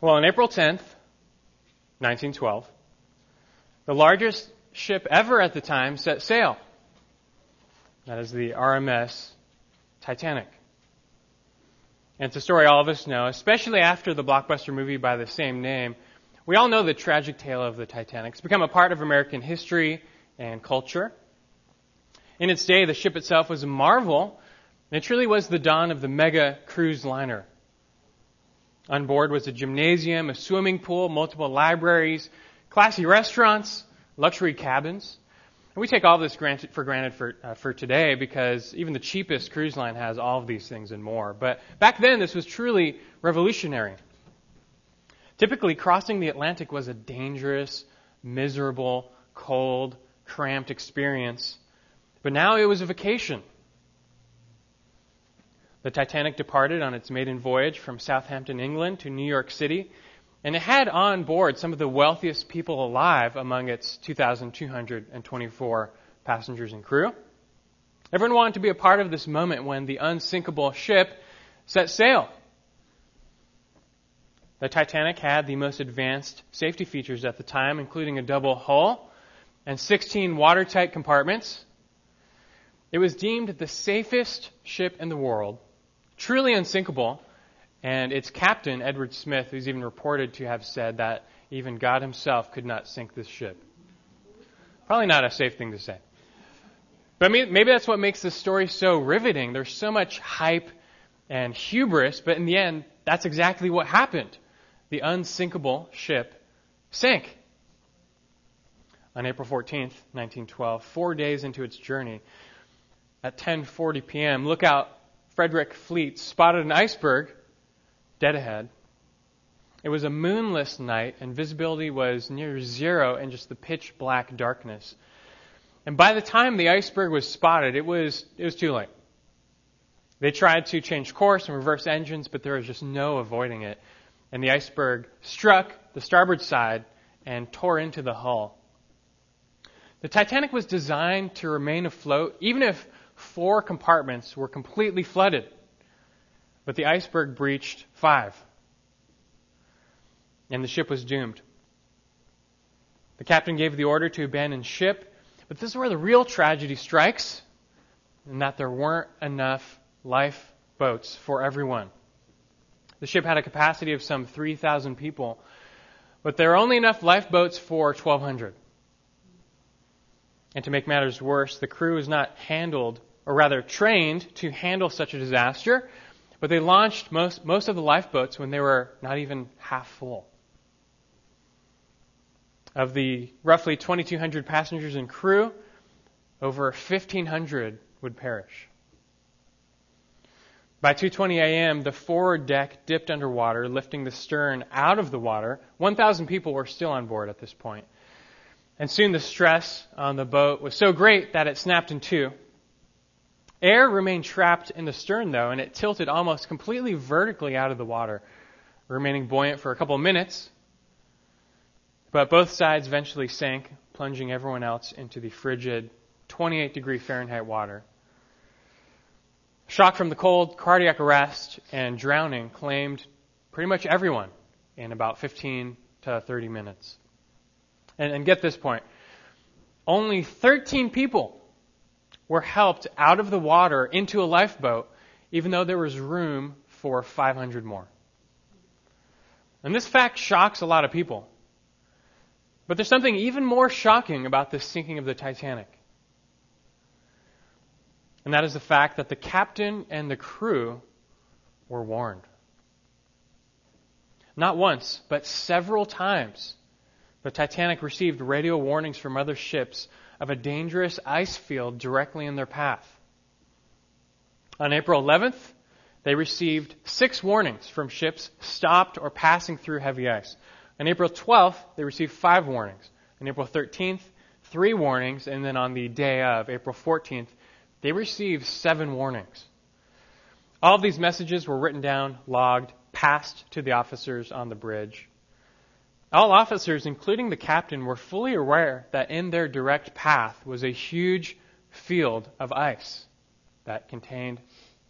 Well, on April 10th, 1912, the largest ship ever at the time set sail. That is the RMS Titanic. And it's a story all of us know, especially after the blockbuster movie by the same name. We all know the tragic tale of the Titanic. It's become a part of American history and culture. In its day, the ship itself was a marvel. and It truly was the dawn of the mega cruise liner. On board was a gymnasium, a swimming pool, multiple libraries, classy restaurants, luxury cabins. And we take all this granted, for granted for, uh, for today because even the cheapest cruise line has all of these things and more. But back then, this was truly revolutionary. Typically, crossing the Atlantic was a dangerous, miserable, cold, cramped experience. But now it was a vacation. The Titanic departed on its maiden voyage from Southampton, England to New York City, and it had on board some of the wealthiest people alive among its 2,224 passengers and crew. Everyone wanted to be a part of this moment when the unsinkable ship set sail. The Titanic had the most advanced safety features at the time, including a double hull and 16 watertight compartments. It was deemed the safest ship in the world truly unsinkable. And its captain, Edward Smith, who's even reported to have said that even God himself could not sink this ship. Probably not a safe thing to say. But maybe that's what makes this story so riveting. There's so much hype and hubris, but in the end, that's exactly what happened. The unsinkable ship sank. On April 14th, 1912, four days into its journey, at 10:40 p.m., lookout Frederick Fleet spotted an iceberg dead ahead. It was a moonless night, and visibility was near zero in just the pitch black darkness. And by the time the iceberg was spotted, it was, it was too late. They tried to change course and reverse engines, but there was just no avoiding it. And the iceberg struck the starboard side and tore into the hull. The Titanic was designed to remain afloat, even if four compartments were completely flooded, but the iceberg breached five, and the ship was doomed. The captain gave the order to abandon ship, but this is where the real tragedy strikes, in that there weren't enough lifeboats for everyone. The ship had a capacity of some 3,000 people, but there were only enough lifeboats for 1,200. And to make matters worse, the crew was not handled or rather trained to handle such a disaster, but they launched most, most of the lifeboats when they were not even half full. Of the roughly 2,200 passengers and crew, over 1,500 would perish. By 2:20 a.m., the forward deck dipped underwater, lifting the stern out of the water. 1,000 people were still on board at this point. And soon the stress on the boat was so great that it snapped in two. Air remained trapped in the stern, though, and it tilted almost completely vertically out of the water, remaining buoyant for a couple of minutes. But both sides eventually sank, plunging everyone else into the frigid 28 degree Fahrenheit water. Shock from the cold, cardiac arrest, and drowning claimed pretty much everyone in about 15 to 30 minutes. And, and get this point only 13 people were helped out of the water into a lifeboat, even though there was room for 500 more. And this fact shocks a lot of people. But there's something even more shocking about the sinking of the Titanic. And that is the fact that the captain and the crew were warned. Not once, but several times, the Titanic received radio warnings from other ships of a dangerous ice field directly in their path. On April 11th, they received six warnings from ships stopped or passing through heavy ice. On April 12th, they received five warnings. On April 13th, three warnings. And then on the day of, April 14th, they received seven warnings. All of these messages were written down, logged, passed to the officers on the bridge. All officers, including the captain, were fully aware that in their direct path was a huge field of ice that contained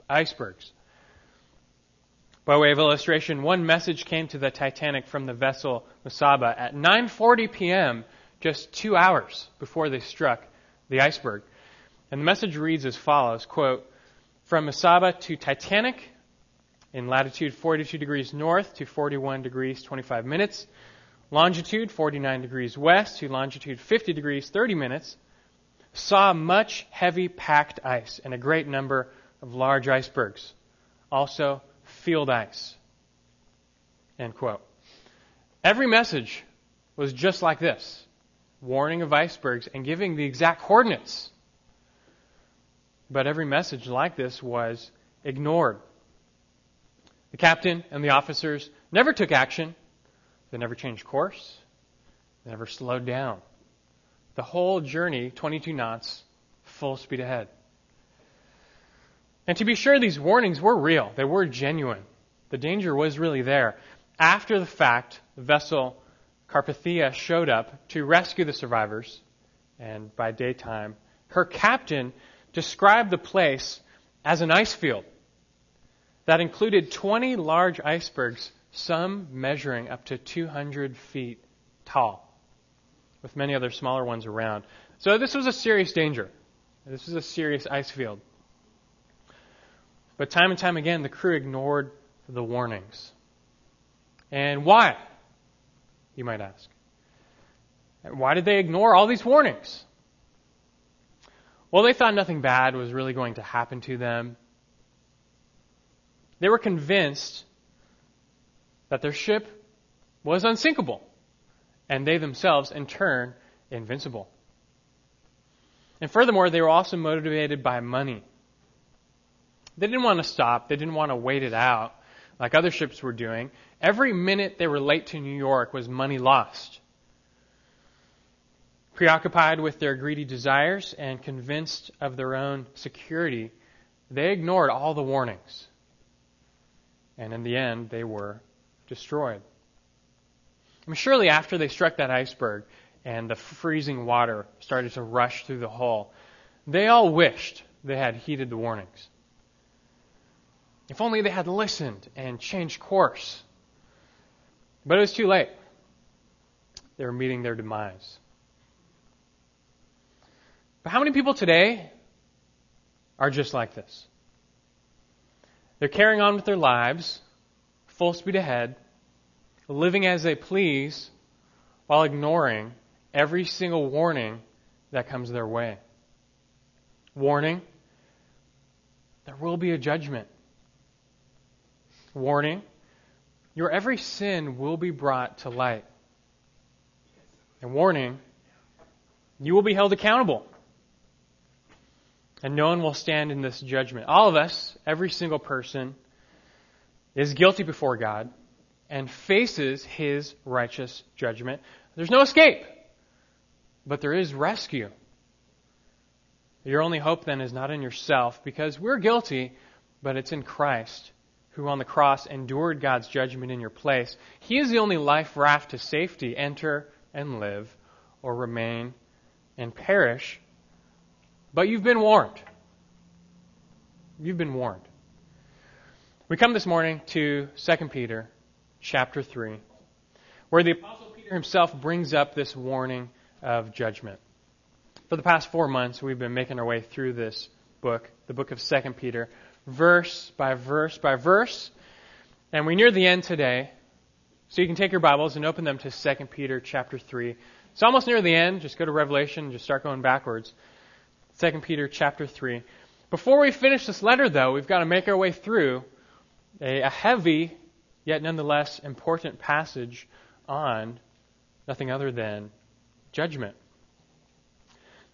icebergs. By way of illustration, one message came to the Titanic from the vessel Mesaba at 9:40 p.m., just 2 hours before they struck the iceberg. And the message reads as follows, quote, "From Mesaba to Titanic in latitude 42 degrees north to 41 degrees 25 minutes, longitude 49 degrees west to longitude 50 degrees 30 minutes, saw much heavy packed ice and a great number of large icebergs. Also field ice. End quote. Every message was just like this warning of icebergs and giving the exact coordinates. But every message like this was ignored. The captain and the officers never took action. They never changed course. They never slowed down. The whole journey, 22 knots, full speed ahead. And to be sure, these warnings were real. They were genuine. The danger was really there. After the fact, the vessel Carpathia showed up to rescue the survivors, and by daytime, her captain described the place as an ice field that included 20 large icebergs, some measuring up to 200 feet tall, with many other smaller ones around. So this was a serious danger. This was a serious ice field. But time and time again, the crew ignored the warnings. And why? You might ask. Why did they ignore all these warnings? Well, they thought nothing bad was really going to happen to them. They were convinced that their ship was unsinkable, and they themselves, in turn, invincible. And furthermore, they were also motivated by money. They didn't want to stop. They didn't want to wait it out like other ships were doing. Every minute they were late to New York was money lost. Preoccupied with their greedy desires and convinced of their own security, they ignored all the warnings. And in the end, they were destroyed. I mean, surely after they struck that iceberg and the freezing water started to rush through the hull, they all wished they had heeded the warnings. If only they had listened and changed course. But it was too late. They were meeting their demise. But how many people today are just like this? They're carrying on with their lives, full speed ahead, living as they please, while ignoring every single warning that comes their way. Warning, there will be a judgment. Warning your every sin will be brought to light. And warning you will be held accountable. And no one will stand in this judgment. All of us, every single person, is guilty before God and faces his righteous judgment. There's no escape, but there is rescue. Your only hope then is not in yourself because we're guilty, but it's in Christ who on the cross endured God's judgment in your place. He is the only life raft to safety. Enter and live, or remain and perish. But you've been warned. You've been warned. We come this morning to 2 Peter chapter 3, where the Apostle Peter himself brings up this warning of judgment. For the past four months, we've been making our way through this book, the book of 2 Peter, verse by verse by verse. And we're near the end today. So you can take your Bibles and open them to 2 Peter chapter 3. It's almost near the end. Just go to Revelation and just start going backwards. 2 Peter chapter 3. Before we finish this letter, though, we've got to make our way through a, a heavy, yet nonetheless important passage on nothing other than judgment.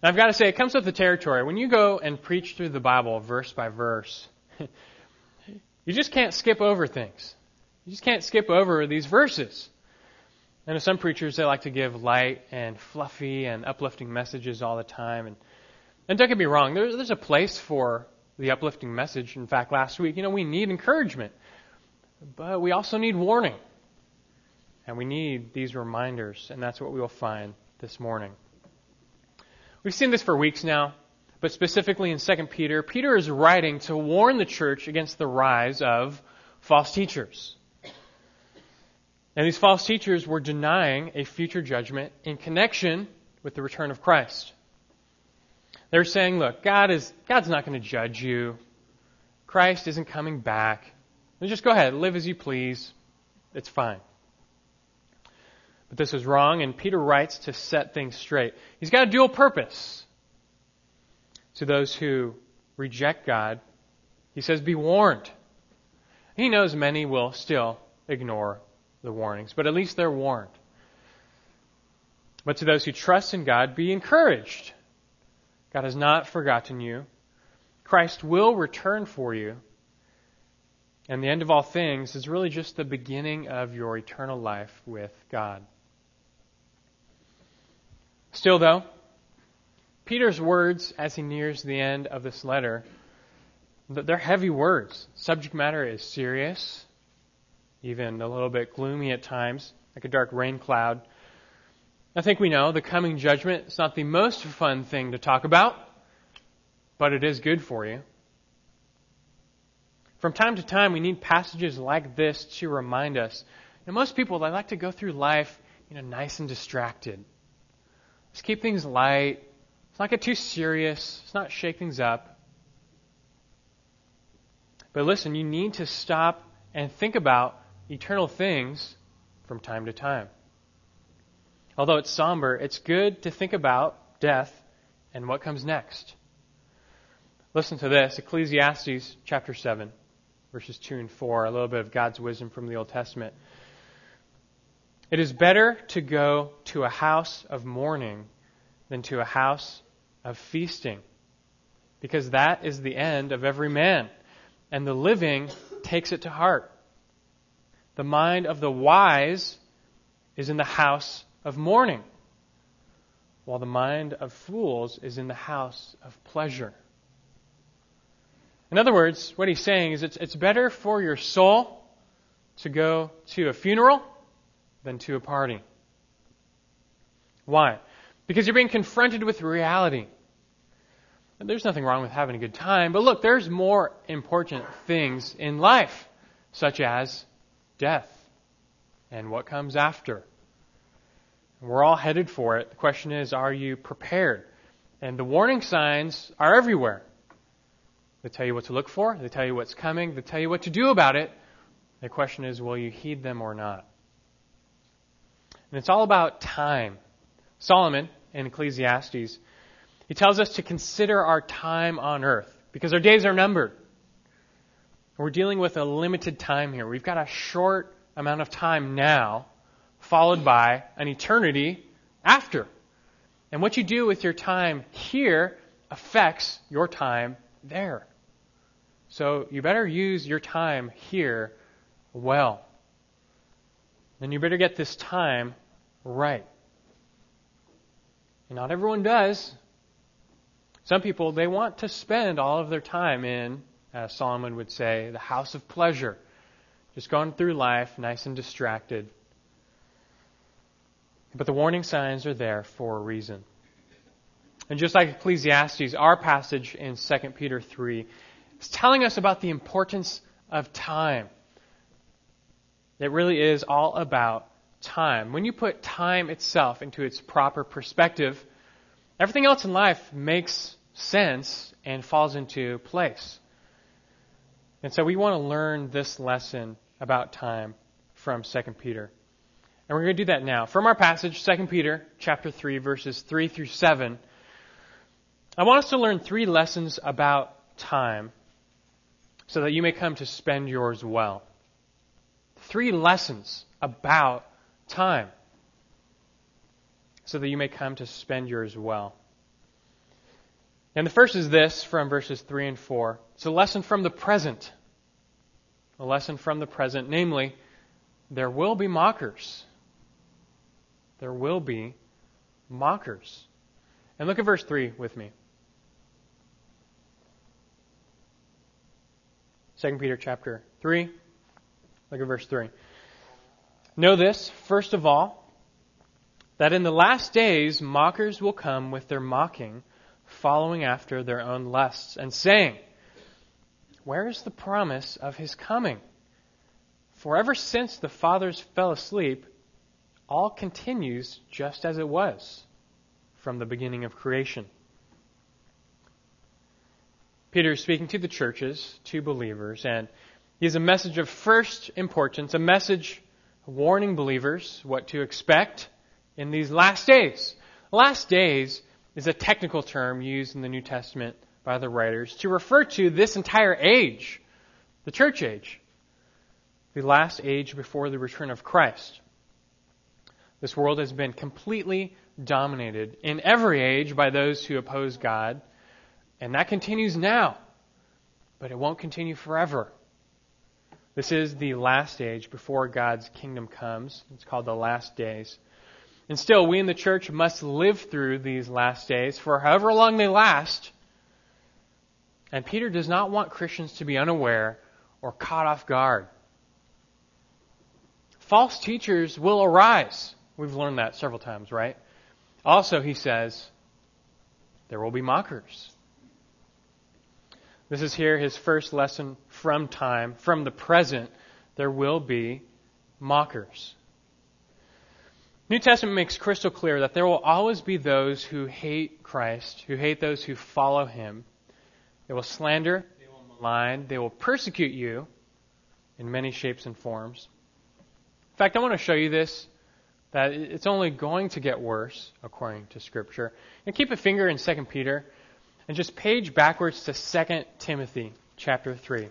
Now, I've got to say, it comes with the territory. When you go and preach through the Bible verse by verse, you just can't skip over things. You just can't skip over these verses. And some preachers, they like to give light and fluffy and uplifting messages all the time. And, and don't get me wrong, there, there's a place for the uplifting message. In fact, last week, you know, we need encouragement. But we also need warning. And we need these reminders. And that's what we will find this morning. We've seen this for weeks now but specifically in 2 Peter, Peter is writing to warn the church against the rise of false teachers. And these false teachers were denying a future judgment in connection with the return of Christ. They're saying, look, God is, God's not going to judge you. Christ isn't coming back. just go ahead, live as you please. It's fine. But this is wrong, and Peter writes to set things straight. He's got a dual purpose. To those who reject God, he says, Be warned. He knows many will still ignore the warnings, but at least they're warned. But to those who trust in God, be encouraged. God has not forgotten you. Christ will return for you. And the end of all things is really just the beginning of your eternal life with God. Still, though, Peter's words as he nears the end of this letter, they're heavy words. Subject matter is serious, even a little bit gloomy at times, like a dark rain cloud. I think we know the coming judgment is not the most fun thing to talk about, but it is good for you. From time to time, we need passages like this to remind us. Know, most people, they like to go through life, you know, nice and distracted. Let's keep things light. Let's not get too serious. Let's not shake things up. But listen, you need to stop and think about eternal things from time to time. Although it's somber, it's good to think about death and what comes next. Listen to this Ecclesiastes chapter 7, verses 2 and 4, a little bit of God's wisdom from the Old Testament. It is better to go to a house of mourning than to a house of feasting, because that is the end of every man, and the living takes it to heart. The mind of the wise is in the house of mourning, while the mind of fools is in the house of pleasure. In other words, what he's saying is it's, it's better for your soul to go to a funeral than to a party. Why? Because you're being confronted with reality. And there's nothing wrong with having a good time, but look, there's more important things in life, such as death and what comes after. We're all headed for it. The question is, are you prepared? And the warning signs are everywhere. They tell you what to look for, they tell you what's coming, they tell you what to do about it. The question is, will you heed them or not? And it's all about time. Solomon in Ecclesiastes, he tells us to consider our time on earth because our days are numbered. We're dealing with a limited time here. We've got a short amount of time now, followed by an eternity after. And what you do with your time here affects your time there. So you better use your time here well. And you better get this time right. And not everyone does. Some people, they want to spend all of their time in, as Solomon would say, the house of pleasure. Just going through life nice and distracted. But the warning signs are there for a reason. And just like Ecclesiastes, our passage in 2 Peter 3 is telling us about the importance of time. It really is all about time, when you put time itself into its proper perspective, everything else in life makes sense and falls into place. And so we want to learn this lesson about time from 2 Peter. And we're going to do that now. From our passage, 2 Peter chapter 3 verses 3 through 7, I want us to learn three lessons about time so that you may come to spend yours well. Three lessons about time so that you may come to spend yours well. And the first is this from verses 3 and 4. It's a lesson from the present. A lesson from the present, namely, there will be mockers. There will be mockers. And look at verse 3 with me. 2 Peter chapter 3. Look at verse 3. Know this, first of all, that in the last days mockers will come with their mocking, following after their own lusts, and saying, Where is the promise of his coming? For ever since the fathers fell asleep, all continues just as it was from the beginning of creation. Peter is speaking to the churches, to believers, and he has a message of first importance, a message warning believers what to expect in these last days. Last days is a technical term used in the New Testament by the writers to refer to this entire age, the church age the last age before the return of Christ. This world has been completely dominated in every age by those who oppose God, and that continues now, but it won't continue forever. This is the last age before God's kingdom comes. It's called the last days. And still, we in the church must live through these last days for however long they last. And Peter does not want Christians to be unaware or caught off guard false teachers will arise. We've learned that several times, right? Also, he says, there will be mockers. This is here his first lesson from time, from the present. There will be mockers. New Testament makes crystal clear that there will always be those who hate Christ, who hate those who follow him. They will slander, they will malign, they will persecute you in many shapes and forms. In fact, I want to show you this, that it's only going to get worse, according to Scripture. And keep a finger in 2 Peter and just page backwards to 2 Timothy chapter 3.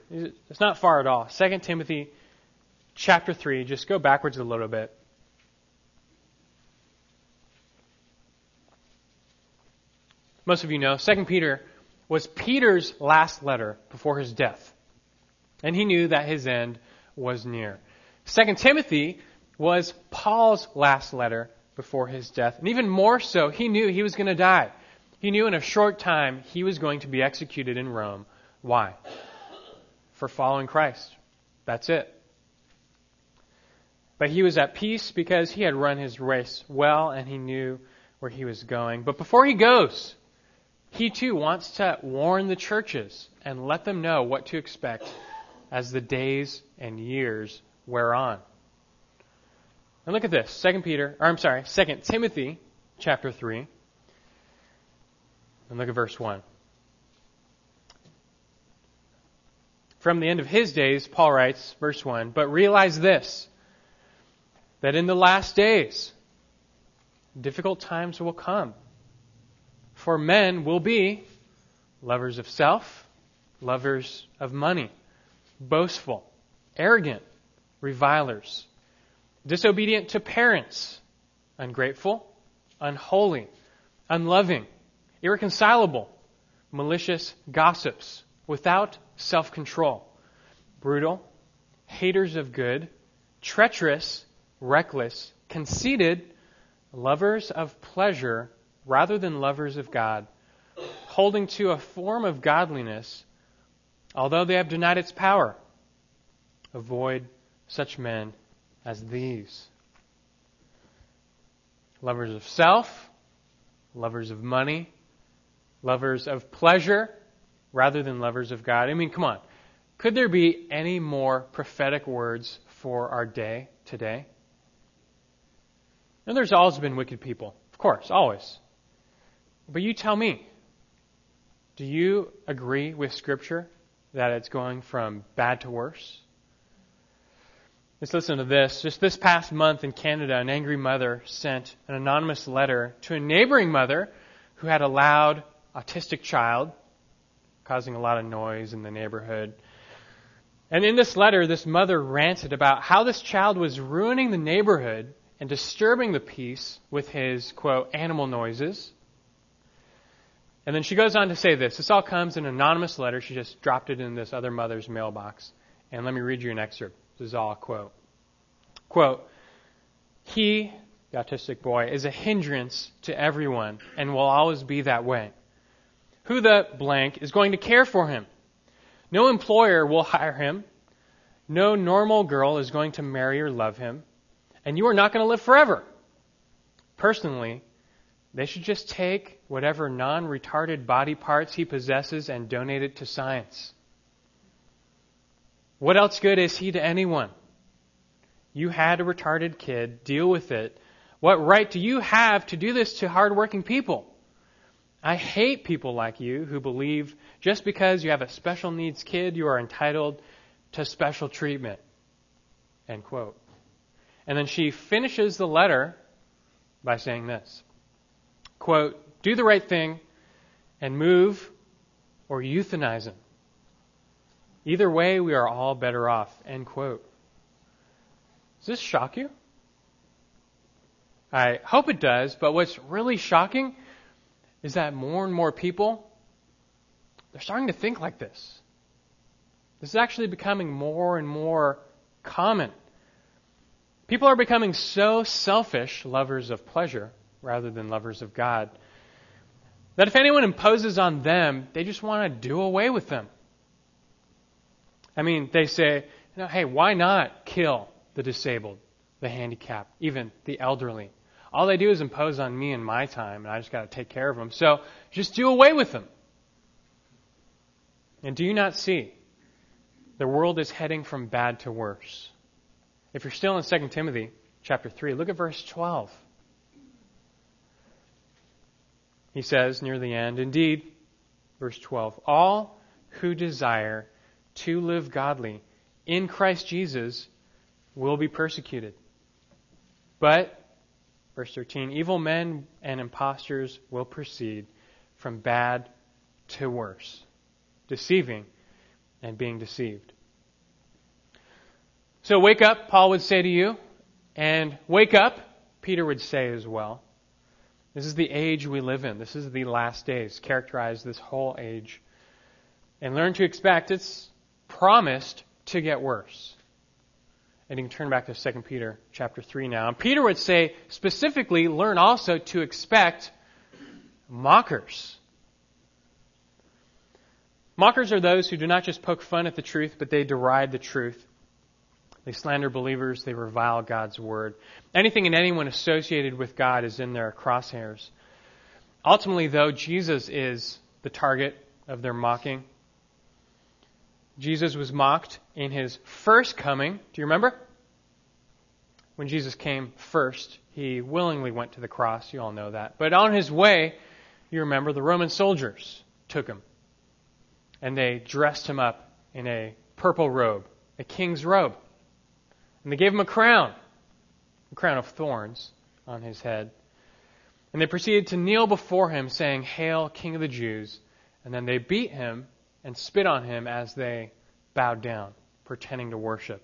It's not far at all. 2 Timothy chapter 3, just go backwards a little bit. Most of you know, 2 Peter was Peter's last letter before his death. And he knew that his end was near. Second Timothy was Paul's last letter before his death. And even more so, he knew he was going to die. He knew in a short time he was going to be executed in Rome. Why? For following Christ. That's it. But he was at peace because he had run his race well and he knew where he was going. But before he goes, he too wants to warn the churches and let them know what to expect as the days and years wear on. And look at this, Second Peter, or I'm sorry, Second Timothy, chapter three, and look at verse one. From the end of his days, Paul writes, verse one, but realize this, that in the last days, difficult times will come. For men will be lovers of self, lovers of money, boastful, arrogant revilers, disobedient to parents, ungrateful, unholy, unloving, irreconcilable, malicious gossips, without self control, brutal, haters of good, treacherous, reckless, conceited, lovers of pleasure rather than lovers of God, holding to a form of godliness, although they have denied its power. Avoid such men as these lovers of self, lovers of money, lovers of pleasure rather than lovers of God. I mean, come on. Could there be any more prophetic words for our day today? And there's always been wicked people, of course, always. But you tell me, do you agree with Scripture that it's going from bad to worse? Let's listen to this. Just this past month in Canada, an angry mother sent an anonymous letter to a neighboring mother who had a loud autistic child, causing a lot of noise in the neighborhood. And in this letter, this mother ranted about how this child was ruining the neighborhood and disturbing the peace with his, quote, animal noises. And then she goes on to say this. This all comes in an anonymous letter. She just dropped it in this other mother's mailbox. And let me read you an excerpt. This is all quote. Quote, he, the autistic boy, is a hindrance to everyone and will always be that way. Who the blank is going to care for him? No employer will hire him. No normal girl is going to marry or love him. And you are not going to live forever. Personally, they should just take whatever non retarded body parts he possesses and donate it to science. What else good is he to anyone? You had a retarded kid. Deal with it. What right do you have to do this to hardworking people? I hate people like you who believe just because you have a special needs kid, you are entitled to special treatment. End quote. And then she finishes the letter by saying this quote, do the right thing and move or euthanize him. Either way, we are all better off. End quote. Does this shock you? I hope it does, but what's really shocking is that more and more people they're starting to think like this. This is actually becoming more and more common. People are becoming so selfish, lovers of pleasure rather than lovers of God, that if anyone imposes on them, they just want to do away with them. I mean, they say, you know, hey, why not kill the disabled, the handicapped, even the elderly? All they do is impose on me and my time, and I just got to take care of them. So just do away with them. And do you not see? The world is heading from bad to worse. If you're still in 2 Timothy chapter 3, look at verse 12. He says near the end, Indeed, verse 12, all who desire to live godly in Christ Jesus will be persecuted. But, verse 13, evil men and impostors will proceed from bad to worse, deceiving and being deceived. So wake up, Paul would say to you, and wake up, Peter would say as well. This is the age we live in. This is the last days, characterize this whole age. And learn to expect it's promised to get worse. And you can turn back to 2 Peter chapter 3 now. And Peter would say specifically, learn also to expect mockers. Mockers are those who do not just poke fun at the truth, but they deride the truth. They slander believers. They revile God's word. Anything and anyone associated with God is in their crosshairs. Ultimately, though, Jesus is the target of their mocking. Jesus was mocked in his first coming. Do you remember? When Jesus came first, he willingly went to the cross. You all know that. But on his way, you remember the Roman soldiers took him. And they dressed him up in a purple robe, a king's robe. And they gave him a crown, a crown of thorns on his head. And they proceeded to kneel before him, saying, Hail, King of the Jews. And then they beat him and spit on him as they bowed down, pretending to worship.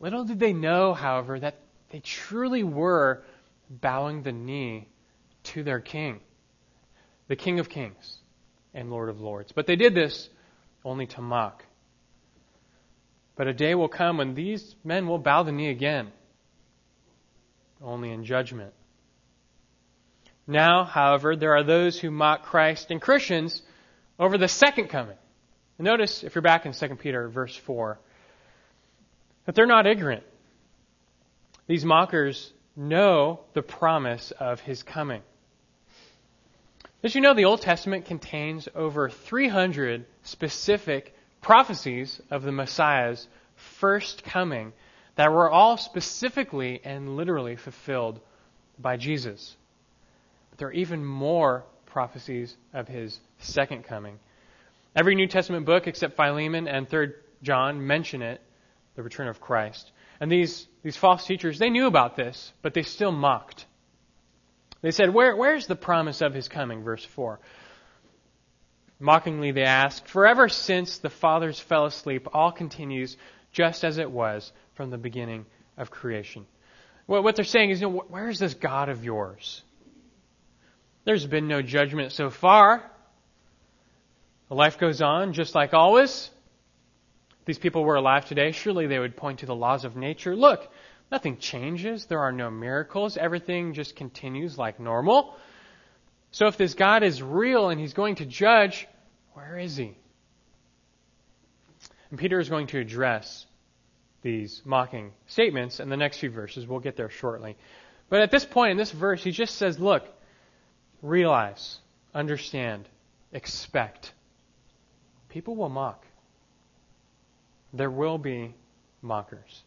Little did they know, however, that they truly were bowing the knee to their king, the King of Kings and Lord of Lords. But they did this only to mock. But a day will come when these men will bow the knee again, only in judgment. Now, however, there are those who mock Christ and Christians over the second coming. notice, if you're back in 2 Peter verse 4, that they're not ignorant. These mockers know the promise of his coming. As you know the Old Testament contains over 300 specific prophecies of the Messiah's first coming that were all specifically and literally fulfilled by Jesus. But there are even more prophecies of his second coming. Every New Testament book except Philemon and 3rd John mention it, the return of Christ. And these, these false teachers, they knew about this, but they still mocked. They said, Where, Where's the promise of his coming? Verse 4. Mockingly they asked, Forever since the fathers fell asleep, all continues just as it was from the beginning of creation. Well, what they're saying is, you know, where is this God of yours? There's been no judgment so far. Life goes on just like always. If these people were alive today, surely they would point to the laws of nature. Look, nothing changes. There are no miracles. Everything just continues like normal. So if this God is real and he's going to judge, where is he? And Peter is going to address these mocking statements in the next few verses. We'll get there shortly. But at this point in this verse, he just says, look, realize, understand, expect. People will mock. There will be mockers.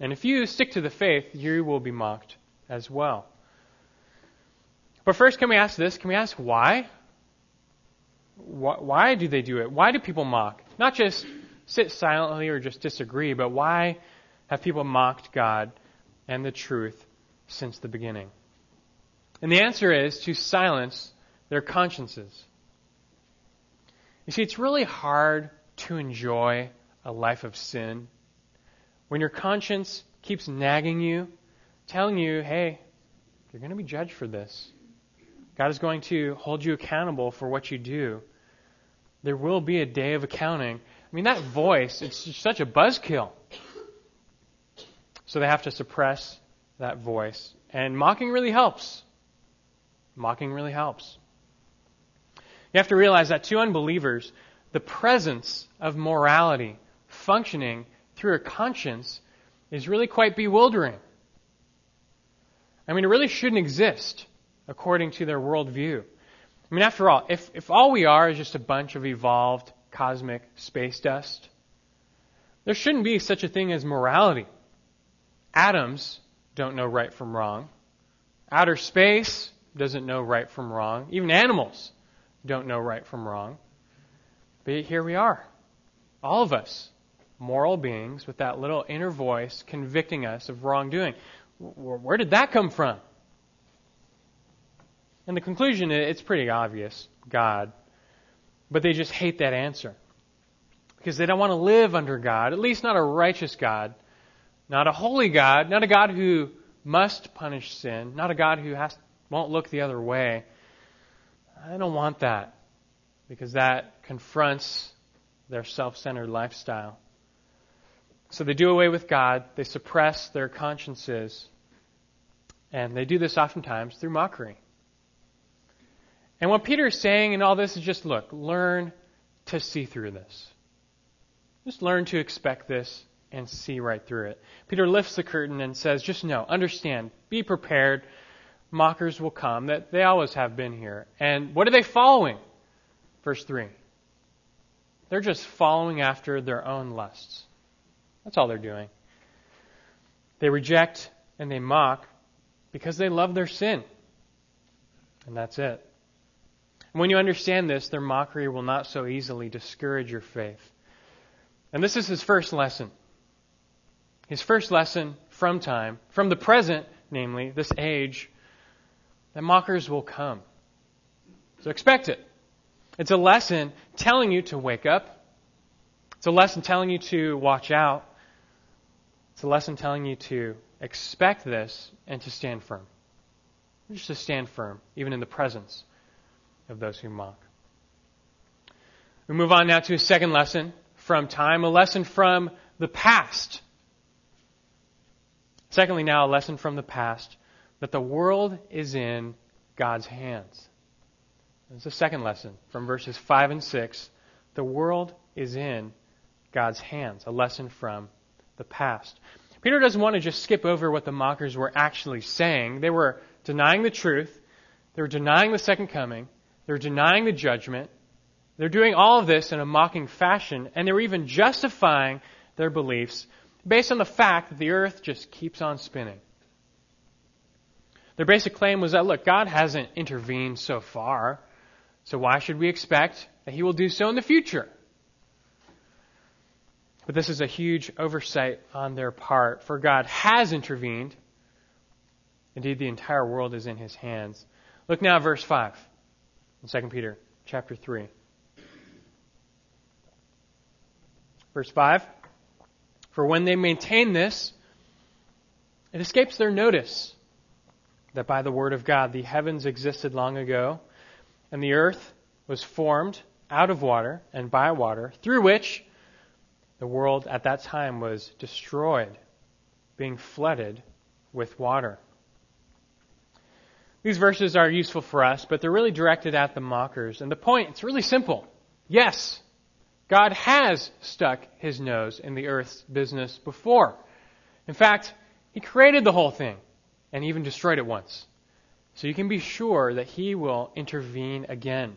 And if you stick to the faith, you will be mocked as well. But first, can we ask this? Can we ask why? Why do they do it? Why do people mock? Not just sit silently or just disagree, but why have people mocked God and the truth since the beginning? And the answer is to silence their consciences. You see, it's really hard to enjoy a life of sin when your conscience keeps nagging you, telling you, hey, you're going to be judged for this. God is going to hold you accountable for what you do. There will be a day of accounting. I mean, that voice, it's such a buzzkill. So they have to suppress that voice. And mocking really helps. Mocking really helps. You have to realize that to unbelievers, the presence of morality functioning through a conscience is really quite bewildering. I mean, it really shouldn't exist according to their worldview. I mean, after all, if, if all we are is just a bunch of evolved cosmic space dust, there shouldn't be such a thing as morality. Atoms don't know right from wrong. Outer space doesn't know right from wrong. Even animals don't know right from wrong. But here we are. All of us, moral beings with that little inner voice convicting us of wrongdoing. Where did that come from? And the conclusion, it's pretty obvious God. But they just hate that answer. Because they don't want to live under God, at least not a righteous God, not a holy God, not a God who must punish sin, not a God who has, won't look the other way. I don't want that because that confronts their self centered lifestyle. So they do away with God, they suppress their consciences, and they do this oftentimes through mockery. And what Peter is saying in all this is just look, learn to see through this. Just learn to expect this and see right through it. Peter lifts the curtain and says, just know, understand, be prepared. Mockers will come, that they always have been here. And what are they following? Verse 3. They're just following after their own lusts. That's all they're doing. They reject and they mock because they love their sin. And that's it. And when you understand this, their mockery will not so easily discourage your faith. And this is his first lesson. His first lesson from time, from the present, namely, this age, that mockers will come. So expect it. It's a lesson telling you to wake up. It's a lesson telling you to watch out. It's a lesson telling you to expect this and to stand firm. Just to stand firm, even in the presence of those who mock. We move on now to a second lesson from time, a lesson from the past. Secondly, now, a lesson from the past that the world is in God's hands. It's the second lesson from verses 5 and 6. The world is in God's hands. A lesson from the past. Peter doesn't want to just skip over what the mockers were actually saying. They were denying the truth. They were denying the second coming. they were denying the judgment. They're doing all of this in a mocking fashion, and they're even justifying their beliefs based on the fact that the earth just keeps on spinning. Their basic claim was that, look, God hasn't intervened so far, so why should we expect that He will do so in the future? But this is a huge oversight on their part, for God has intervened. Indeed, the entire world is in His hands. Look now at verse 5 in 2 Peter chapter 3. Verse 5 For when they maintain this, it escapes their notice that by the word of God the heavens existed long ago, and the earth was formed out of water and by water, through which the world at that time was destroyed, being flooded with water. These verses are useful for us, but they're really directed at the mockers. And the point, it's really simple. Yes, God has stuck his nose in the earth's business before. In fact, he created the whole thing and even destroyed it once. So you can be sure that he will intervene again.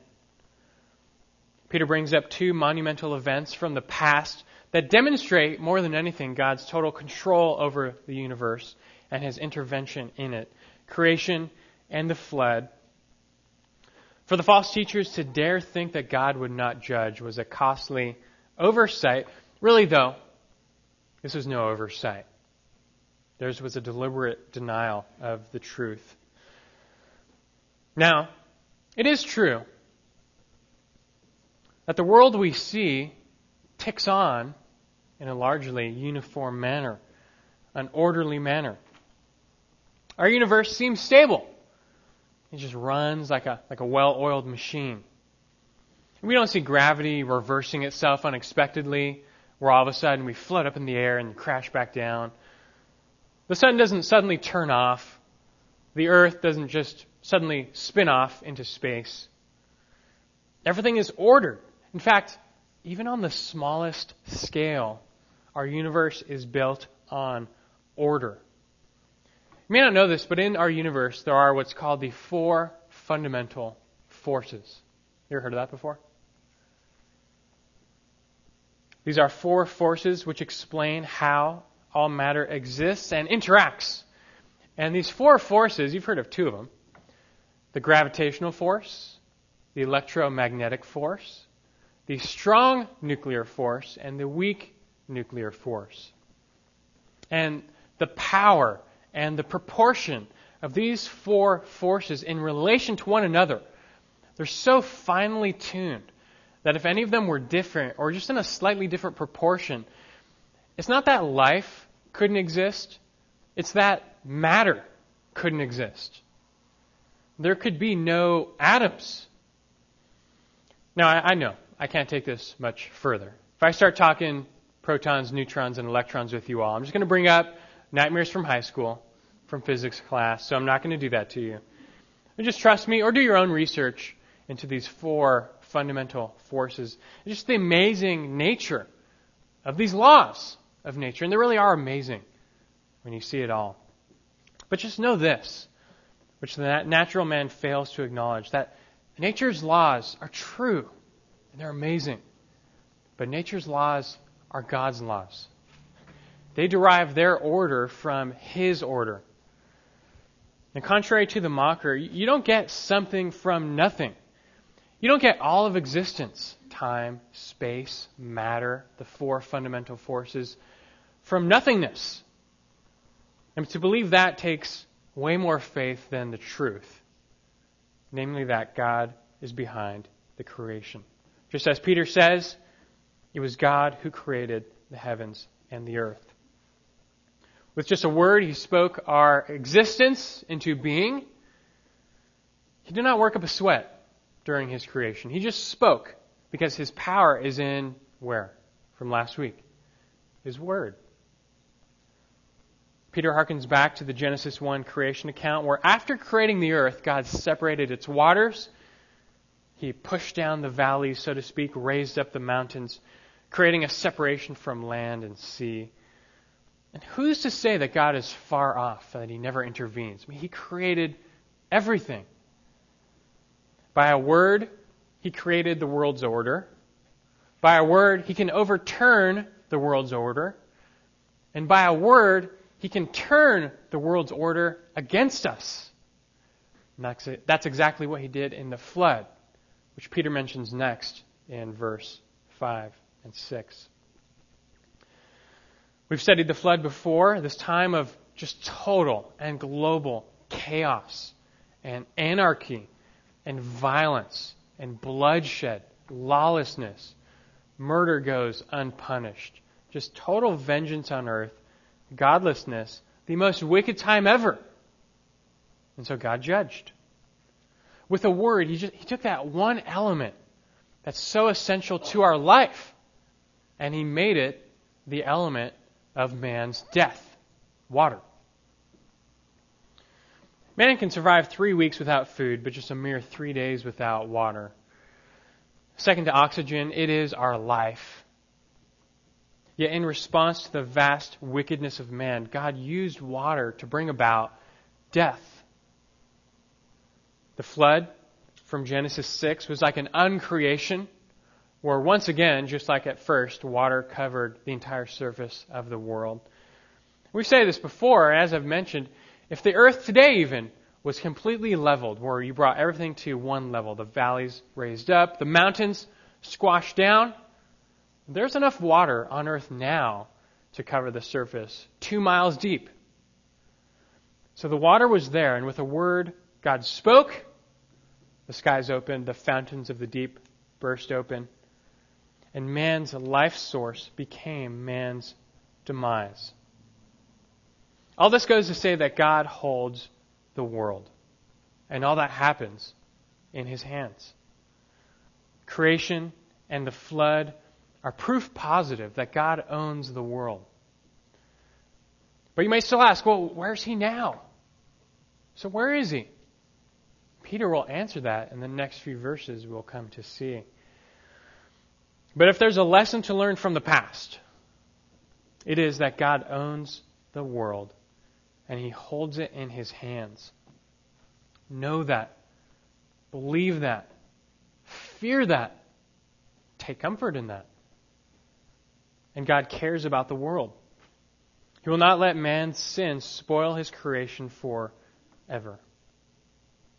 Peter brings up two monumental events from the past that demonstrate more than anything God's total control over the universe and his intervention in it creation and the flood. For the false teachers to dare think that God would not judge was a costly oversight. Really, though, this was no oversight. Theirs was a deliberate denial of the truth. Now, it is true that the world we see ticks on in a largely uniform manner, an orderly manner. Our universe seems stable. It just runs like a, like a well oiled machine. We don't see gravity reversing itself unexpectedly, where all of a sudden we float up in the air and crash back down. The sun doesn't suddenly turn off. The earth doesn't just suddenly spin off into space. Everything is ordered. In fact, even on the smallest scale, our universe is built on order. You may not know this, but in our universe, there are what's called the four fundamental forces. You ever heard of that before? These are four forces which explain how all matter exists and interacts. And these four forces, you've heard of two of them the gravitational force, the electromagnetic force, the strong nuclear force, and the weak nuclear force. And the power and the proportion of these four forces in relation to one another, they're so finely tuned that if any of them were different or just in a slightly different proportion, it's not that life couldn't exist, it's that matter couldn't exist. There could be no atoms. Now, I, I know I can't take this much further. If I start talking protons, neutrons, and electrons with you all, I'm just going to bring up nightmares from high school, from physics class, so I'm not going to do that to you. And just trust me or do your own research into these four fundamental forces. Just the amazing nature of these laws of nature. And they really are amazing when you see it all. But just know this, which the natural man fails to acknowledge, that nature's laws are true and they're amazing. But nature's laws are God's laws. They derive their order from His order. And contrary to the mocker, you don't get something from nothing. You don't get all of existence time, space, matter, the four fundamental forces from nothingness. And to believe that takes way more faith than the truth, namely that God is behind the creation. Just as Peter says, it was God who created the heavens and the earth. With just a word, he spoke our existence into being. He did not work up a sweat during his creation. He just spoke because his power is in where? From last week. His word. Peter harkens back to the Genesis 1 creation account where after creating the earth, God separated its waters he pushed down the valleys, so to speak, raised up the mountains, creating a separation from land and sea. And who's to say that God is far off, that he never intervenes? I mean, he created everything. By a word, he created the world's order. By a word, he can overturn the world's order. And by a word, he can turn the world's order against us. And that's, exactly what he did in the flood which Peter mentions next in verse 5 and 6. We've studied the flood before, this time of just total and global chaos and anarchy and violence and bloodshed, lawlessness. Murder goes unpunished. Just total vengeance on earth, godlessness, the most wicked time ever. And so God judged with a word, he, just, he took that one element that's so essential to our life and he made it the element of man's death water. Man can survive three weeks without food, but just a mere three days without water. Second to oxygen, it is our life. Yet, in response to the vast wickedness of man, God used water to bring about death. The flood from Genesis 6 was like an uncreation where once again, just like at first, water covered the entire surface of the world. We've said this before, as I've mentioned, if the earth today even was completely leveled, where you brought everything to one level, the valleys raised up, the mountains squashed down, there's enough water on earth now to cover the surface two miles deep. So the water was there, and with a word, God spoke, the skies opened, the fountains of the deep burst open, and man's life source became man's demise. All this goes to say that God holds the world, and all that happens in his hands. Creation and the flood are proof positive that God owns the world. But you may still ask, well, where's he now? So where is he? Peter will answer that in the next few verses we'll come to see. But if there's a lesson to learn from the past, it is that God owns the world and he holds it in his hands. Know that. Believe that. Fear that. Take comfort in that. And God cares about the world. He will not let man's sin spoil his creation forever.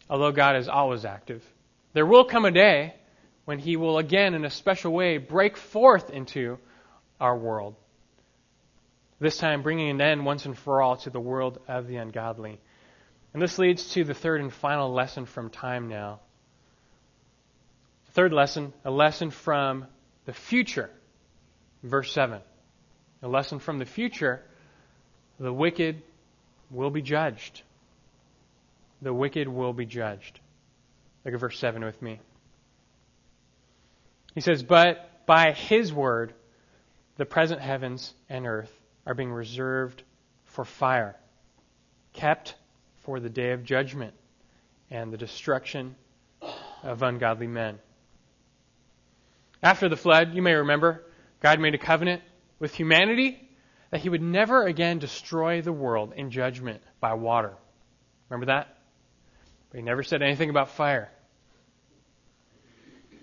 Although God is always active, there will come a day when he will again, in a special way, break forth into our world. This time, bringing an end once and for all to the world of the ungodly. And this leads to the third and final lesson from time now. Third lesson, a lesson from the future. Verse 7. A lesson from the future. The wicked will be judged. The wicked will be judged. Look at verse 7 with me. He says, But by his word, the present heavens and earth are being reserved for fire, kept for the day of judgment and the destruction of ungodly men. After the flood, you may remember, God made a covenant with humanity that he would never again destroy the world in judgment by water. Remember that? But he never said anything about fire.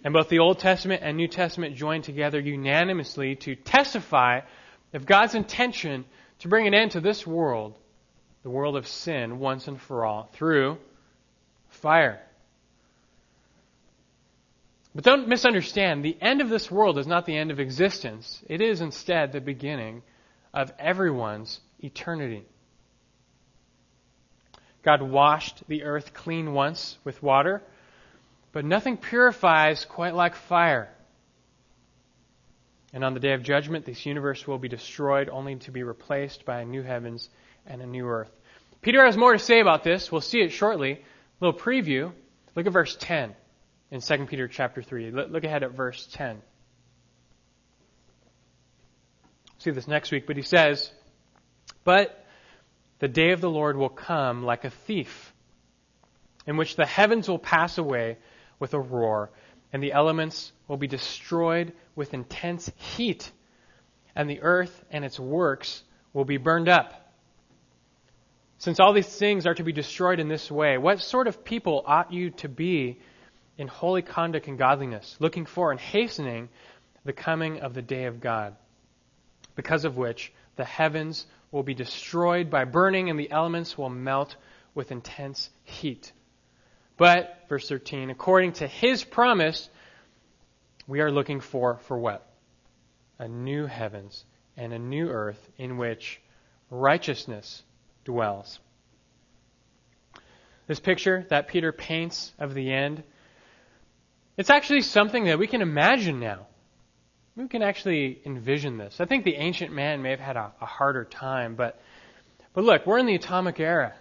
And both the Old Testament and New Testament join together unanimously to testify of God's intention to bring an end to this world, the world of sin, once and for all, through fire. But don't misunderstand, the end of this world is not the end of existence. It is instead the beginning of everyone's eternity. God washed the earth clean once with water but nothing purifies quite like fire. And on the day of judgment, this universe will be destroyed, only to be replaced by a new heavens and a new earth. Peter has more to say about this. We'll see it shortly. A little preview. Look at verse 10 in 2 Peter chapter 3. Look ahead at verse 10. See this next week, but he says, But the day of the Lord will come like a thief, in which the heavens will pass away with a roar, and the elements will be destroyed with intense heat, and the earth and its works will be burned up. Since all these things are to be destroyed in this way, what sort of people ought you to be in holy conduct and godliness, looking for and hastening the coming of the day of God, because of which the heavens will be destroyed by burning and the elements will melt with intense heat? But, verse 13, according to his promise, we are looking for, for what? A new heavens and a new earth in which righteousness dwells. This picture that Peter paints of the end, it's actually something that we can imagine now. We can actually envision this. I think the ancient man may have had a, a harder time, but, but look, we're in the atomic era.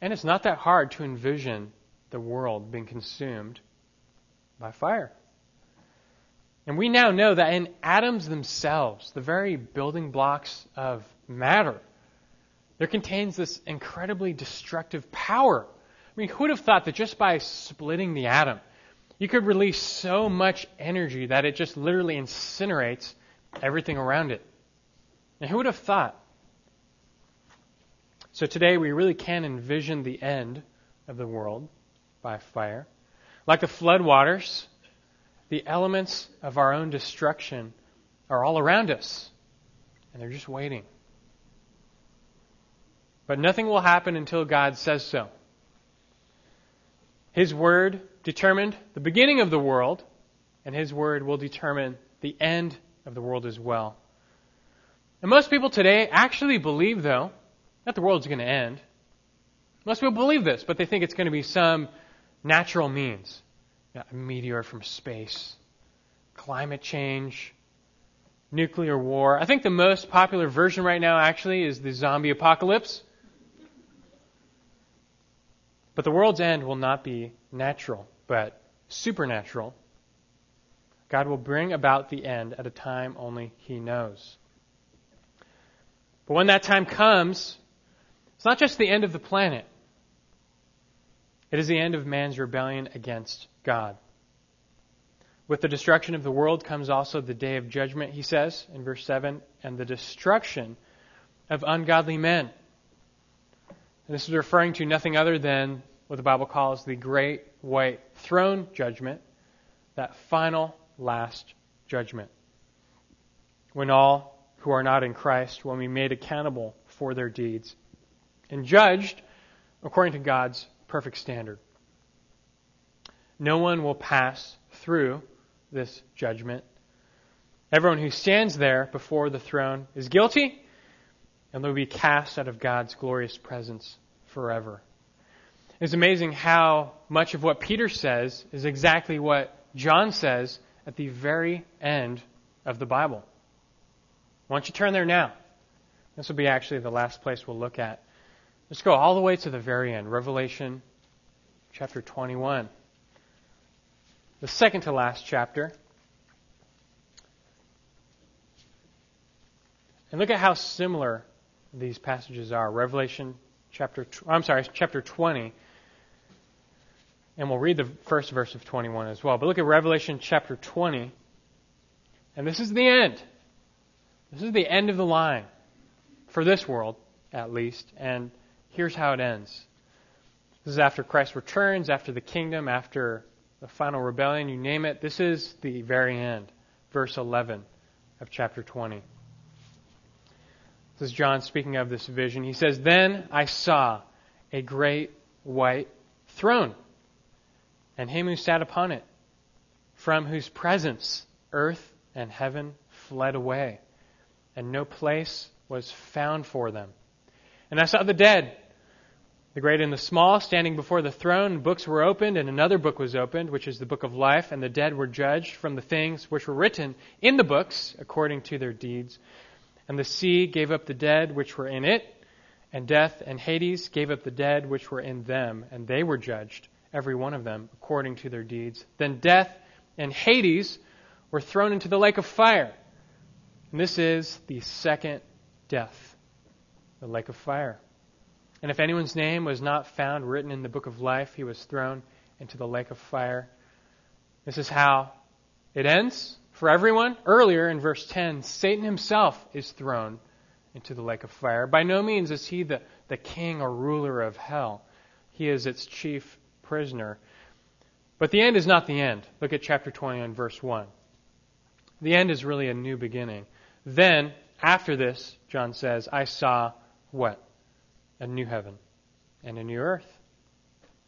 And it's not that hard to envision the world being consumed by fire. And we now know that in atoms themselves, the very building blocks of matter, there contains this incredibly destructive power. I mean, who would have thought that just by splitting the atom, you could release so much energy that it just literally incinerates everything around it? And who would have thought? So today we really can envision the end of the world by fire. Like the flood waters, the elements of our own destruction are all around us, and they're just waiting. But nothing will happen until God says so. His word determined the beginning of the world, and His word will determine the end of the world as well. And most people today actually believe, though, that the world's going to end. Most people believe this, but they think it's going to be some natural means. You know, a meteor from space, climate change, nuclear war. I think the most popular version right now actually is the zombie apocalypse. But the world's end will not be natural, but supernatural. God will bring about the end at a time only He knows. But when that time comes, it's not just the end of the planet. It is the end of man's rebellion against God. With the destruction of the world comes also the day of judgment, he says in verse 7, and the destruction of ungodly men. And this is referring to nothing other than what the Bible calls the great white throne judgment, that final, last judgment. When all who are not in Christ will be made accountable for their deeds and judged according to God's perfect standard. No one will pass through this judgment. Everyone who stands there before the throne is guilty, and they'll be cast out of God's glorious presence forever. It's amazing how much of what Peter says is exactly what John says at the very end of the Bible. Why don't you turn there now? This will be actually the last place we'll look at. Let's go all the way to the very end, Revelation chapter 21. The second to last chapter. And look at how similar these passages are. Revelation chapter I'm sorry, chapter 20. And we'll read the first verse of 21 as well. But look at Revelation chapter 20. And this is the end. This is the end of the line for this world, at least. And Here's how it ends. This is after Christ returns, after the kingdom, after the final rebellion, you name it. This is the very end. Verse 11 of chapter 20. This is John speaking of this vision. He says, Then I saw a great white throne, and him who sat upon it, from whose presence earth and heaven fled away, and no place was found for them. And I saw the dead, the great and the small, standing before the throne. Books were opened, and another book was opened, which is the book of life, and the dead were judged from the things which were written in the books according to their deeds. And the sea gave up the dead which were in it, and death and Hades gave up the dead which were in them, and they were judged, every one of them, according to their deeds. Then death and Hades were thrown into the lake of fire. And this is the second death the lake of fire. And if anyone's name was not found written in the book of life, he was thrown into the lake of fire. This is how it ends for everyone. Earlier in verse 10, Satan himself is thrown into the lake of fire. By no means is he the, the king or ruler of hell, he is its chief prisoner. But the end is not the end. Look at chapter 20 and verse 1. The end is really a new beginning. Then, after this, John says, I saw what? A new heaven and a new earth.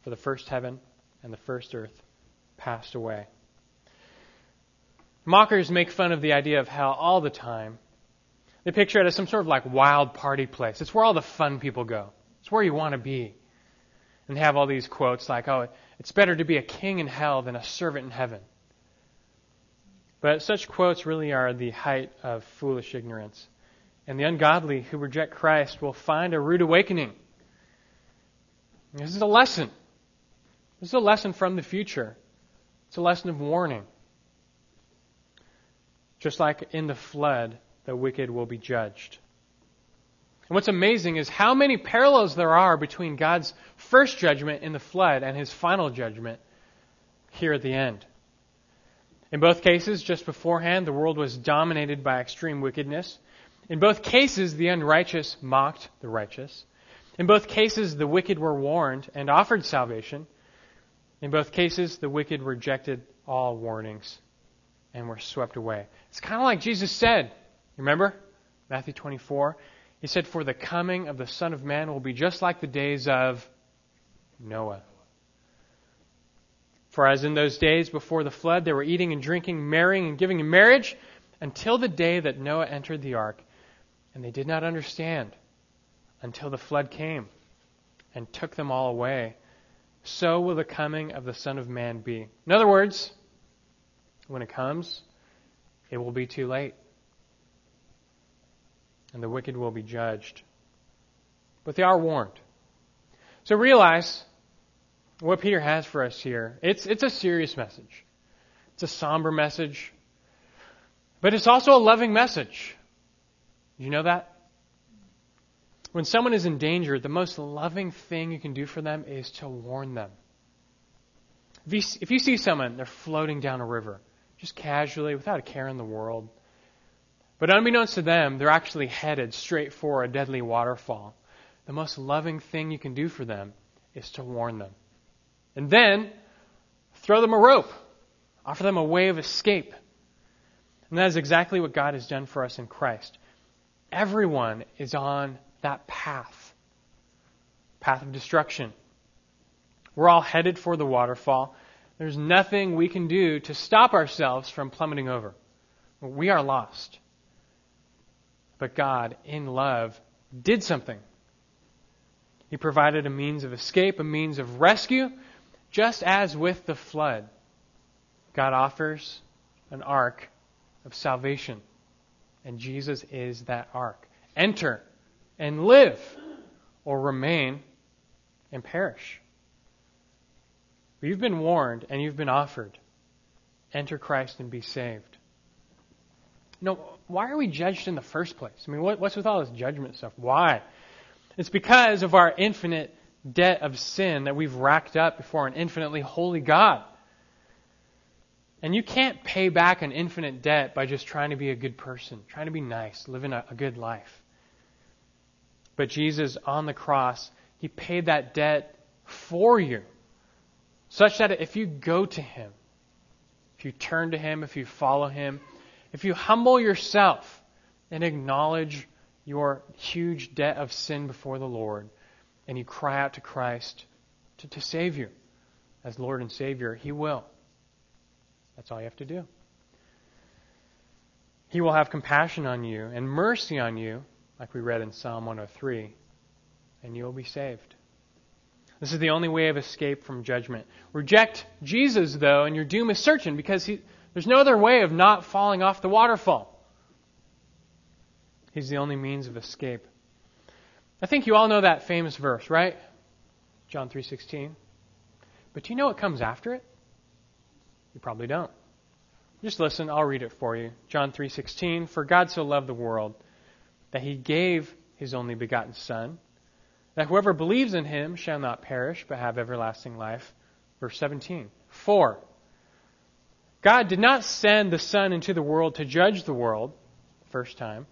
For the first heaven and the first earth passed away. Mockers make fun of the idea of hell all the time. They picture it as some sort of like wild party place. It's where all the fun people go. It's where you want to be. And have all these quotes like, oh, it's better to be a king in hell than a servant in heaven. But such quotes really are the height of foolish ignorance and the ungodly who reject Christ will find a rude awakening. This is a lesson. This is a lesson from the future. It's a lesson of warning. Just like in the flood, the wicked will be judged. And what's amazing is how many parallels there are between God's first judgment in the flood and his final judgment here at the end. In both cases, just beforehand, the world was dominated by extreme wickedness. In both cases, the unrighteous mocked the righteous. In both cases, the wicked were warned and offered salvation. In both cases, the wicked rejected all warnings and we're swept away. It's kind of like Jesus said. Remember? Matthew 24. He said, For the coming of the Son of Man will be just like the days of Noah. For as in those days before the flood, they were eating and drinking, marrying and giving in marriage until the day that Noah entered the ark, and they did not understand until the flood came and took them all away. So will the coming of the Son of Man be. In other words, when it comes, it will be too late. And the wicked will be judged. But they are warned. So realize what Peter has for us here. It's, it's a serious message. It's a somber message. But it's also a loving message. You know that? When someone is in danger, the most loving thing you can do for them is to warn them. If you see someone, they're floating down a river, just casually, without a care in the world, but unbeknownst to them, they're actually headed straight for a deadly waterfall. The most loving thing you can do for them is to warn them. And then, throw them a rope. Offer them a way of escape. And that is exactly what God has done for us in Christ. Everyone is on that path path of destruction. We're all headed for the waterfall. There's nothing we can do to stop ourselves from plummeting over. We are lost. But God, in love, did something. He provided a means of escape, a means of rescue, just as with the flood. God offers an ark of salvation, and Jesus is that ark. Enter and live, or remain and perish. You've been warned and you've been offered. Enter Christ and be saved. No, why are we judged in the first place? I mean, what, what's with all this judgment stuff? Why? It's because of our infinite debt of sin that we've racked up before an infinitely holy God. And you can't pay back an infinite debt by just trying to be a good person, trying to be nice, living a, a good life. But Jesus on the cross, He paid that debt for you. Such that if you go to Him, if you turn to Him, if you follow Him, if you humble yourself and acknowledge your huge debt of sin before the Lord, and you cry out to Christ to, to save you as Lord and Savior, He will. That's all you have to do. He will have compassion on you and mercy on you like we read in Psalm 103, and you will be saved. This is the only way of escape from judgment. Reject Jesus, though, and your doom is certain because he, there's no other way of not falling off the waterfall. He's the only means of escape. I think you all know that famous verse, right? John 3:16. But do you know what comes after it? You probably don't. Just listen, I'll read it for you. John 3:16, "For God so loved the world that he gave his only begotten Son, that whoever believes in him shall not perish, but have everlasting life. Verse 17. 4. God did not send the Son into the world to judge the world, first time,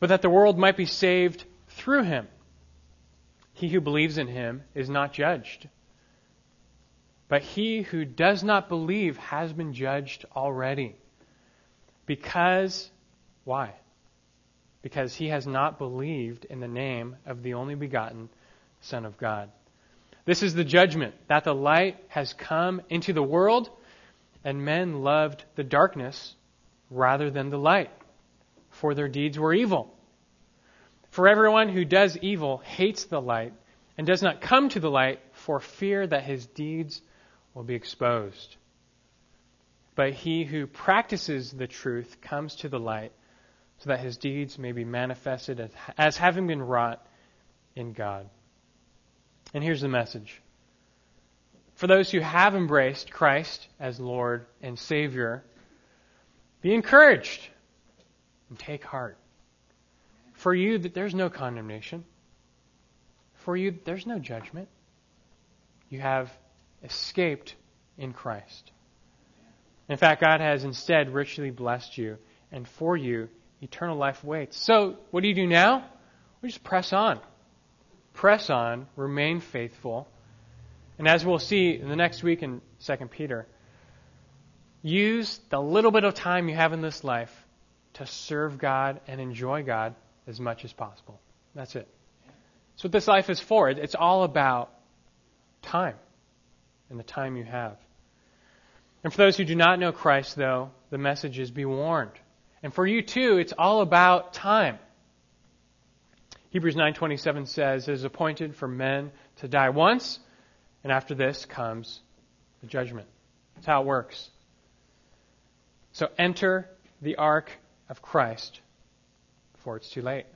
but that the world might be saved through him. He who believes in him is not judged. But he who does not believe has been judged already. Because, why? Because he has not believed in the name of the only begotten Son of God. This is the judgment that the light has come into the world, and men loved the darkness rather than the light, for their deeds were evil. For everyone who does evil hates the light and does not come to the light for fear that his deeds will be exposed. But he who practices the truth comes to the light so that his deeds may be manifested as, as having been wrought in God. And here's the message. For those who have embraced Christ as Lord and Savior, be encouraged and take heart. For you, that there's no condemnation. For you, there's no judgment. You have escaped in Christ. In fact, God has instead richly blessed you, and for you, eternal life waits. So, what do you do now? We just press on. Press on, remain faithful. And as we'll see in the next week in 2 Peter, use the little bit of time you have in this life to serve God and enjoy God as much as possible. That's it. That's what this life is for. It's all about time and the time you have. And for those who do not know Christ, though, the message is be warned. And for you too, it's all about time. Hebrews 9:27 says, "It is appointed for men to die once, and after this comes the judgment." That's how it works. So enter the ark of Christ before it's too late.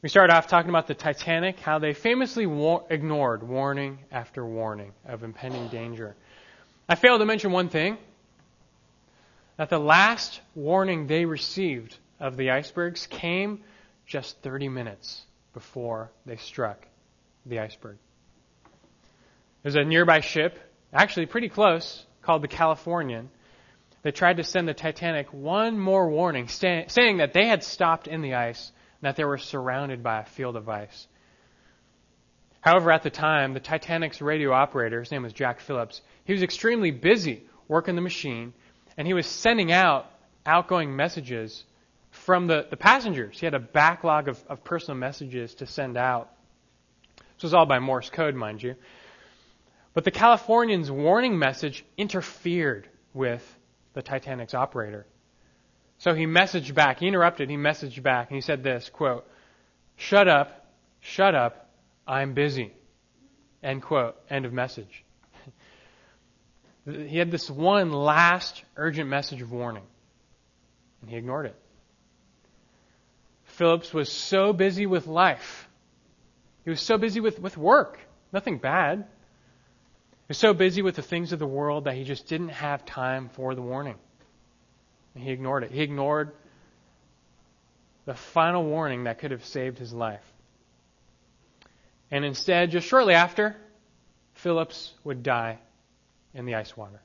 We started off talking about the Titanic, how they famously war- ignored warning after warning of impending danger. I failed to mention one thing that the last warning they received of the icebergs came just 30 minutes before they struck the iceberg. There's a nearby ship, actually pretty close, called the Californian. They tried to send the Titanic one more warning, saying that they had stopped in the ice and that they were surrounded by a field of ice. However, at the time, the Titanic's radio operator, his name was Jack Phillips, he was extremely busy working the machine, and he was sending out outgoing messages from the, the passengers. He had a backlog of, of personal messages to send out. This was all by Morse code, mind you. But the Californian's warning message interfered with the Titanic's operator. So he messaged back. He interrupted. He messaged back, and he said this quote, "Shut up, shut up, I'm busy." End quote. End of message. He had this one last urgent message of warning, and he ignored it. Phillips was so busy with life. He was so busy with, with work. Nothing bad. He was so busy with the things of the world that he just didn't have time for the warning. And he ignored it. He ignored the final warning that could have saved his life. And instead, just shortly after, Phillips would die in the ice water.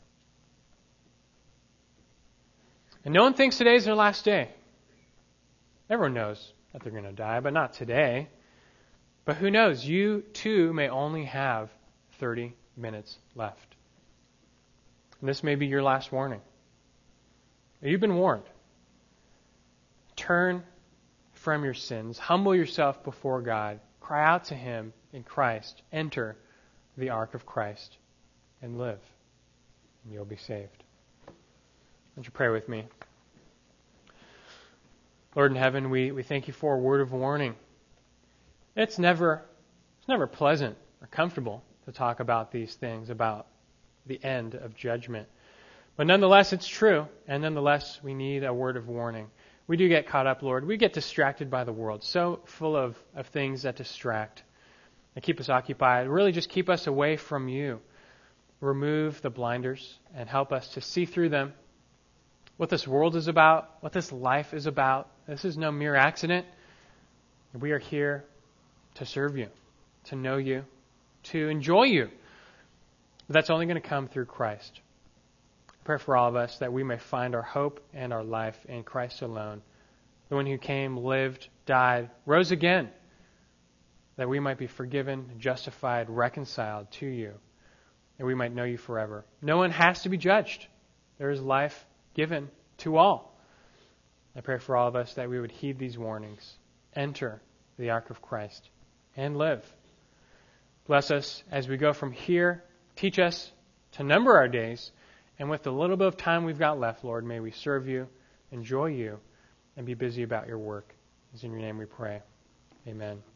And no one thinks today is their last day. Everyone knows that they're going to die, but not today. But who knows? You too may only have 30 minutes left. And this may be your last warning. You've been warned. Turn from your sins, humble yourself before God, cry out to Him in Christ, enter the ark of Christ, and live, you'll be saved. Would you pray with me? Lord in heaven, we, we thank you for a word of warning. It's never it's never pleasant or comfortable to talk about these things, about the end of judgment. But nonetheless, it's true, and nonetheless, we need a word of warning. We do get caught up, Lord. We get distracted by the world, so full of, of things that distract and keep us occupied. Really, just keep us away from you. Remove the blinders and help us to see through them what this world is about, what this life is about. This is no mere accident. We are here to serve you, to know you, to enjoy you. But that's only going to come through Christ. Pray for all of us that we may find our hope and our life in Christ alone, the one who came, lived, died, rose again, that we might be forgiven, justified, reconciled to you, and we might know you forever. No one has to be judged. There is life given to all. I pray for all of us that we would heed these warnings, enter the ark of Christ, and live. Bless us as we go from here. Teach us to number our days and with the little bit of time we've got left, Lord, may we serve you, enjoy you, and be busy about your work. It's in your name we pray. Amen.